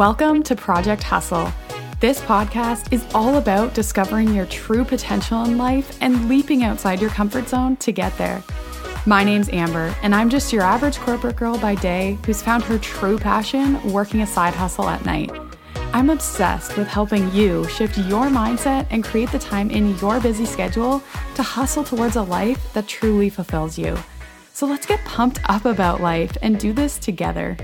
Welcome to Project Hustle. This podcast is all about discovering your true potential in life and leaping outside your comfort zone to get there. My name's Amber, and I'm just your average corporate girl by day who's found her true passion working a side hustle at night. I'm obsessed with helping you shift your mindset and create the time in your busy schedule to hustle towards a life that truly fulfills you. So let's get pumped up about life and do this together.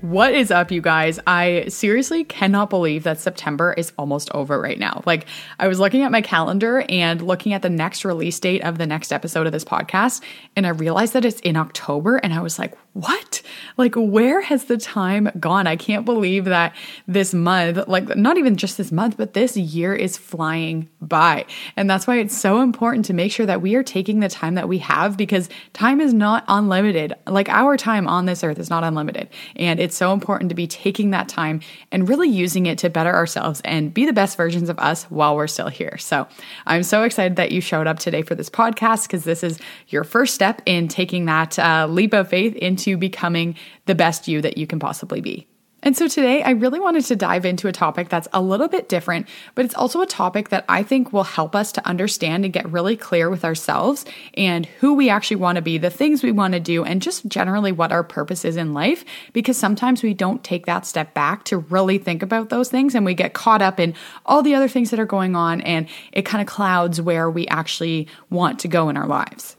What is up, you guys? I seriously cannot believe that September is almost over right now. Like, I was looking at my calendar and looking at the next release date of the next episode of this podcast, and I realized that it's in October, and I was like, what? Like, where has the time gone? I can't believe that this month, like, not even just this month, but this year is flying by. And that's why it's so important to make sure that we are taking the time that we have because time is not unlimited. Like, our time on this earth is not unlimited. And it's so important to be taking that time and really using it to better ourselves and be the best versions of us while we're still here. So, I'm so excited that you showed up today for this podcast because this is your first step in taking that uh, leap of faith into becoming the best you that you can possibly be. And so today, I really wanted to dive into a topic that's a little bit different, but it's also a topic that I think will help us to understand and get really clear with ourselves and who we actually want to be, the things we want to do, and just generally what our purpose is in life. Because sometimes we don't take that step back to really think about those things and we get caught up in all the other things that are going on, and it kind of clouds where we actually want to go in our lives.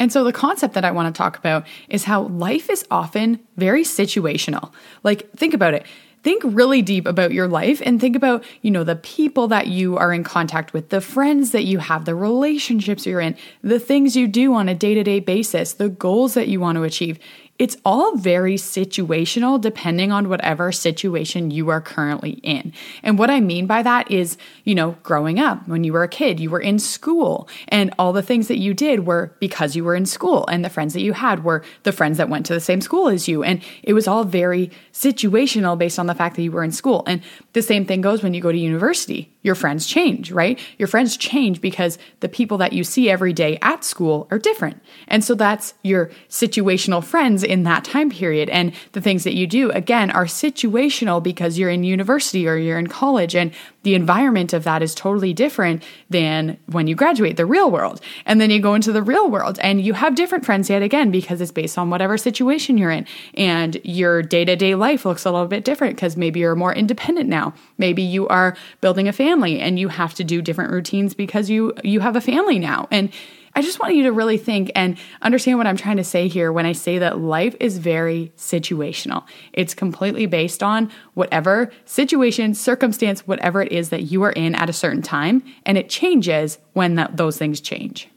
And so the concept that I want to talk about is how life is often very situational. Like, think about it. Think really deep about your life and think about, you know, the people that you are in contact with, the friends that you have, the relationships you're in, the things you do on a day to day basis, the goals that you want to achieve it's all very situational depending on whatever situation you are currently in. And what I mean by that is, you know, growing up, when you were a kid, you were in school, and all the things that you did were because you were in school, and the friends that you had were the friends that went to the same school as you. And it was all very situational based on the fact that you were in school. And the same thing goes when you go to university. Your friends change, right? Your friends change because the people that you see every day at school are different. And so that's your situational friends in that time period. And the things that you do, again, are situational because you're in university or you're in college and the environment of that is totally different than when you graduate the real world. And then you go into the real world and you have different friends yet again because it's based on whatever situation you're in. And your day to day life looks a little bit different because maybe you're more independent now. Maybe you are building a family and you have to do different routines because you you have a family now. And I just want you to really think and understand what I'm trying to say here when I say that life is very situational. It's completely based on whatever situation, circumstance, whatever it is that you are in at a certain time, and it changes when that, those things change.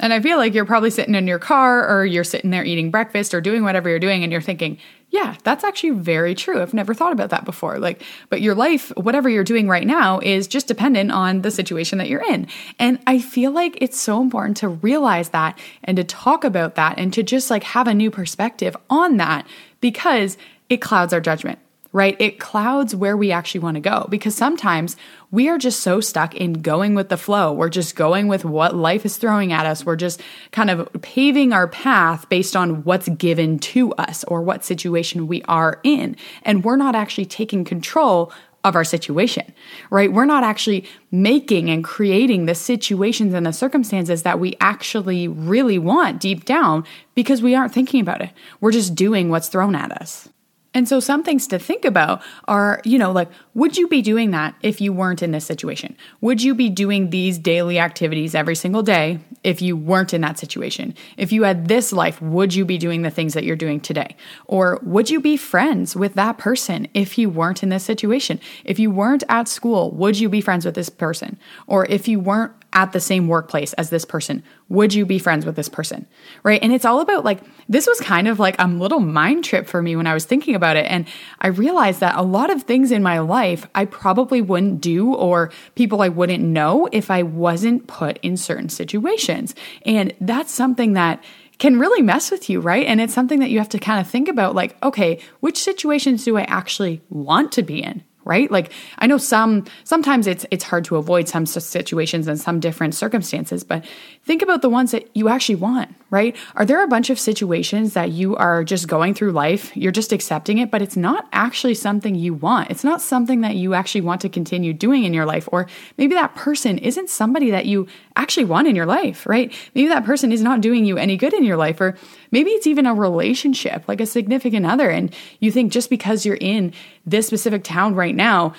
And I feel like you're probably sitting in your car or you're sitting there eating breakfast or doing whatever you're doing and you're thinking, yeah, that's actually very true. I've never thought about that before. Like, but your life, whatever you're doing right now, is just dependent on the situation that you're in. And I feel like it's so important to realize that and to talk about that and to just like have a new perspective on that because it clouds our judgment right? It clouds where we actually want to go because sometimes we are just so stuck in going with the flow. We're just going with what life is throwing at us. We're just kind of paving our path based on what's given to us or what situation we are in. And we're not actually taking control of our situation, right? We're not actually making and creating the situations and the circumstances that we actually really want deep down because we aren't thinking about it. We're just doing what's thrown at us. And so, some things to think about are, you know, like, would you be doing that if you weren't in this situation? Would you be doing these daily activities every single day if you weren't in that situation? If you had this life, would you be doing the things that you're doing today? Or would you be friends with that person if you weren't in this situation? If you weren't at school, would you be friends with this person? Or if you weren't at the same workplace as this person? Would you be friends with this person? Right. And it's all about like, this was kind of like a little mind trip for me when I was thinking about it. And I realized that a lot of things in my life I probably wouldn't do or people I wouldn't know if I wasn't put in certain situations. And that's something that can really mess with you, right? And it's something that you have to kind of think about like, okay, which situations do I actually want to be in? Right? Like I know some sometimes it's it's hard to avoid some situations and some different circumstances, but think about the ones that you actually want, right? Are there a bunch of situations that you are just going through life, you're just accepting it, but it's not actually something you want. It's not something that you actually want to continue doing in your life or maybe that person isn't somebody that you actually want in your life, right? Maybe that person is not doing you any good in your life or maybe it's even a relationship, like a significant other and you think just because you're in this specific town right now,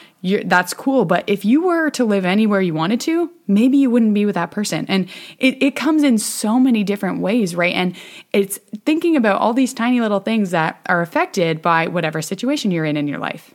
that's cool. But if you were to live anywhere you wanted to, maybe you wouldn't be with that person. And it, it comes in so many different ways, right? And it's thinking about all these tiny little things that are affected by whatever situation you're in in your life.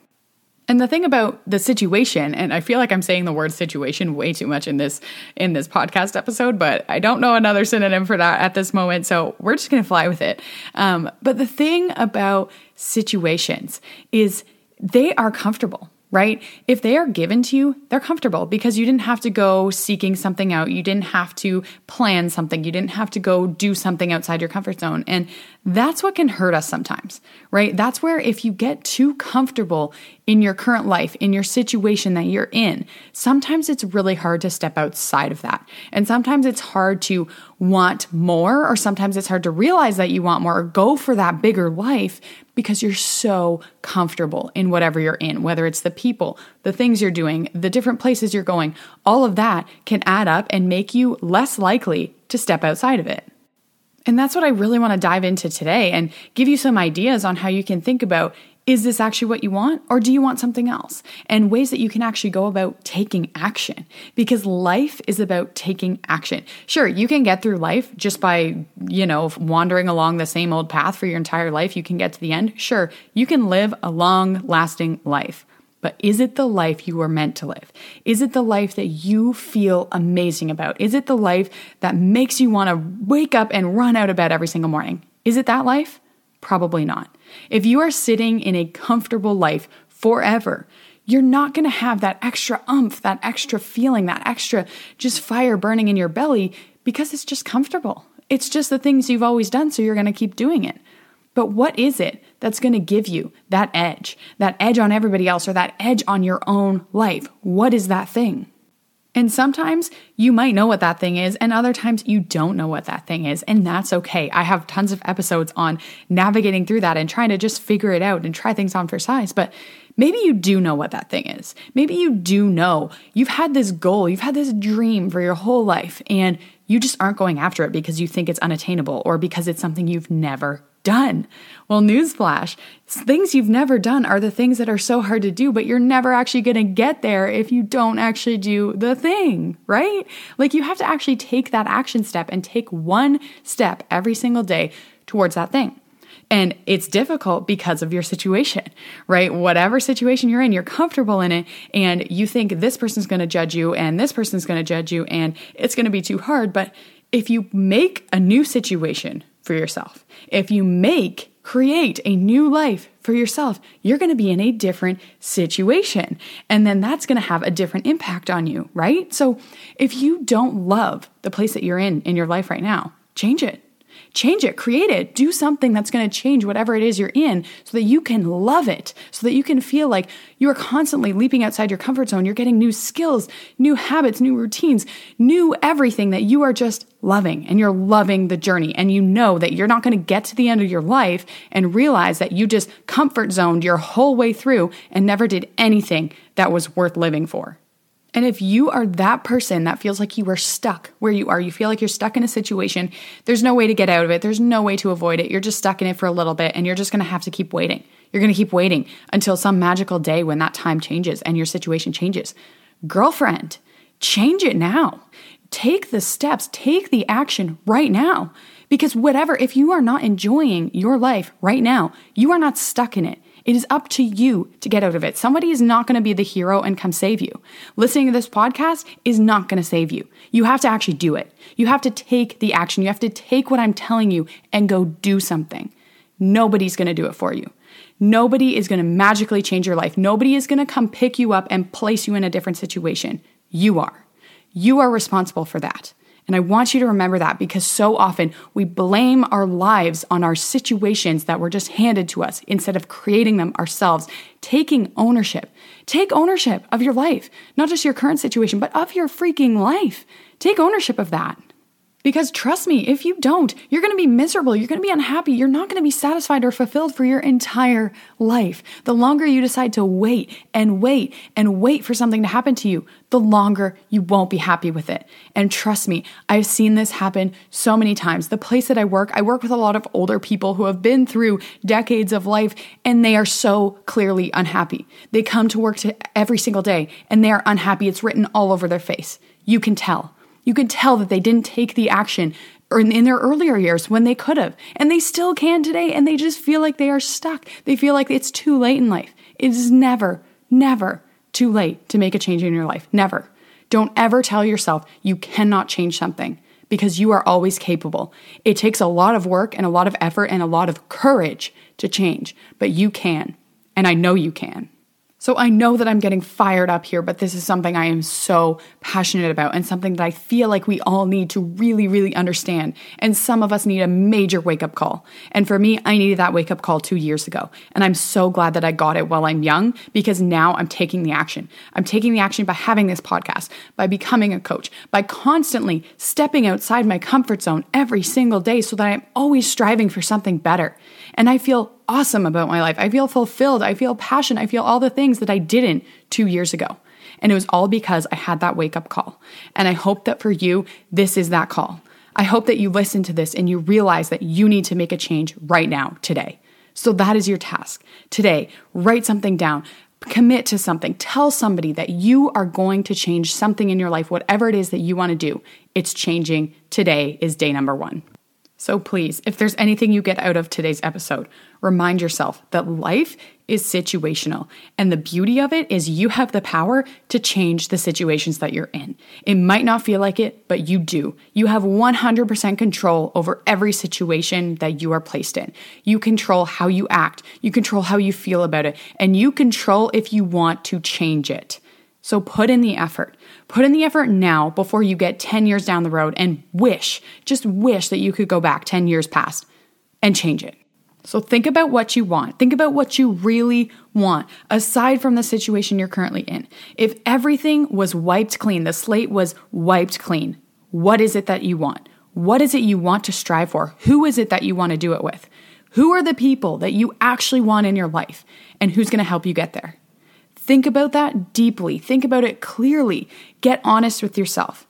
And the thing about the situation, and I feel like I'm saying the word situation way too much in this in this podcast episode, but I don't know another synonym for that at this moment, so we're just gonna fly with it. Um, but the thing about situations is they are comfortable right? If they are given to you, they're comfortable because you didn't have to go seeking something out. You didn't have to plan something. You didn't have to go do something outside your comfort zone. And that's what can hurt us sometimes, right? That's where if you get too comfortable in your current life, in your situation that you're in, sometimes it's really hard to step outside of that. And sometimes it's hard to want more, or sometimes it's hard to realize that you want more or go for that bigger life because you're so comfortable in whatever you're in, whether it's the people, the things you're doing, the different places you're going, all of that can add up and make you less likely to step outside of it. And that's what I really want to dive into today and give you some ideas on how you can think about is this actually what you want or do you want something else? And ways that you can actually go about taking action because life is about taking action. Sure, you can get through life just by, you know, wandering along the same old path for your entire life. You can get to the end. Sure, you can live a long lasting life. But is it the life you were meant to live? Is it the life that you feel amazing about? Is it the life that makes you want to wake up and run out of bed every single morning? Is it that life? Probably not. If you are sitting in a comfortable life forever, you're not going to have that extra umph, that extra feeling, that extra just fire burning in your belly because it's just comfortable. It's just the things you've always done, so you're going to keep doing it. But what is it that's going to give you that edge, that edge on everybody else, or that edge on your own life? What is that thing? And sometimes you might know what that thing is, and other times you don't know what that thing is, and that's okay. I have tons of episodes on navigating through that and trying to just figure it out and try things on for size. But maybe you do know what that thing is. Maybe you do know you've had this goal, you've had this dream for your whole life, and you just aren't going after it because you think it's unattainable or because it's something you've never done. Well, newsflash things you've never done are the things that are so hard to do, but you're never actually going to get there if you don't actually do the thing, right? Like you have to actually take that action step and take one step every single day towards that thing. And it's difficult because of your situation, right? Whatever situation you're in, you're comfortable in it, and you think this person's gonna judge you, and this person's gonna judge you, and it's gonna be too hard. But if you make a new situation for yourself. If you make, create a new life for yourself, you're going to be in a different situation. And then that's going to have a different impact on you, right? So if you don't love the place that you're in in your life right now, change it change it, create it, do something that's going to change whatever it is you're in so that you can love it, so that you can feel like you are constantly leaping outside your comfort zone. You're getting new skills, new habits, new routines, new everything that you are just loving and you're loving the journey. And you know that you're not going to get to the end of your life and realize that you just comfort zoned your whole way through and never did anything that was worth living for. And if you are that person that feels like you are stuck where you are, you feel like you're stuck in a situation, there's no way to get out of it, there's no way to avoid it. You're just stuck in it for a little bit and you're just gonna have to keep waiting. You're gonna keep waiting until some magical day when that time changes and your situation changes. Girlfriend, change it now. Take the steps, take the action right now. Because whatever, if you are not enjoying your life right now, you are not stuck in it. It is up to you to get out of it. Somebody is not going to be the hero and come save you. Listening to this podcast is not going to save you. You have to actually do it. You have to take the action. You have to take what I'm telling you and go do something. Nobody's going to do it for you. Nobody is going to magically change your life. Nobody is going to come pick you up and place you in a different situation. You are. You are responsible for that. And I want you to remember that because so often we blame our lives on our situations that were just handed to us instead of creating them ourselves, taking ownership. Take ownership of your life, not just your current situation, but of your freaking life. Take ownership of that. Because trust me, if you don't, you're going to be miserable. You're going to be unhappy. You're not going to be satisfied or fulfilled for your entire life. The longer you decide to wait and wait and wait for something to happen to you, the longer you won't be happy with it. And trust me, I've seen this happen so many times. The place that I work, I work with a lot of older people who have been through decades of life and they are so clearly unhappy. They come to work to every single day and they are unhappy. It's written all over their face. You can tell. You can tell that they didn't take the action in their earlier years when they could have. And they still can today. And they just feel like they are stuck. They feel like it's too late in life. It is never, never too late to make a change in your life. Never. Don't ever tell yourself you cannot change something because you are always capable. It takes a lot of work and a lot of effort and a lot of courage to change, but you can. And I know you can. So I know that I'm getting fired up here, but this is something I am so passionate about and something that I feel like we all need to really, really understand. And some of us need a major wake up call. And for me, I needed that wake up call two years ago. And I'm so glad that I got it while I'm young because now I'm taking the action. I'm taking the action by having this podcast, by becoming a coach, by constantly stepping outside my comfort zone every single day so that I'm always striving for something better. And I feel awesome about my life. I feel fulfilled. I feel passion. I feel all the things that I didn't two years ago. And it was all because I had that wake up call. And I hope that for you, this is that call. I hope that you listen to this and you realize that you need to make a change right now, today. So that is your task. Today, write something down, commit to something, tell somebody that you are going to change something in your life, whatever it is that you want to do. It's changing. Today is day number one. So please, if there's anything you get out of today's episode, remind yourself that life is situational. And the beauty of it is you have the power to change the situations that you're in. It might not feel like it, but you do. You have 100% control over every situation that you are placed in. You control how you act, you control how you feel about it, and you control if you want to change it. So put in the effort. Put in the effort now before you get 10 years down the road and wish, just wish that you could go back 10 years past and change it. So think about what you want. Think about what you really want aside from the situation you're currently in. If everything was wiped clean, the slate was wiped clean, what is it that you want? What is it you want to strive for? Who is it that you want to do it with? Who are the people that you actually want in your life? And who's going to help you get there? Think about that deeply. Think about it clearly. Get honest with yourself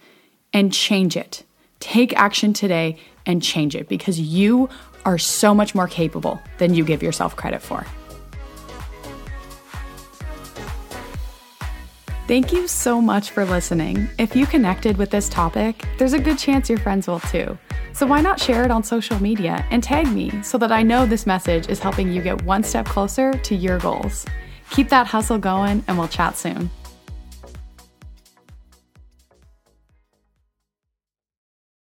and change it. Take action today and change it because you are so much more capable than you give yourself credit for. Thank you so much for listening. If you connected with this topic, there's a good chance your friends will too. So why not share it on social media and tag me so that I know this message is helping you get one step closer to your goals. Keep that hustle going, and we'll chat soon.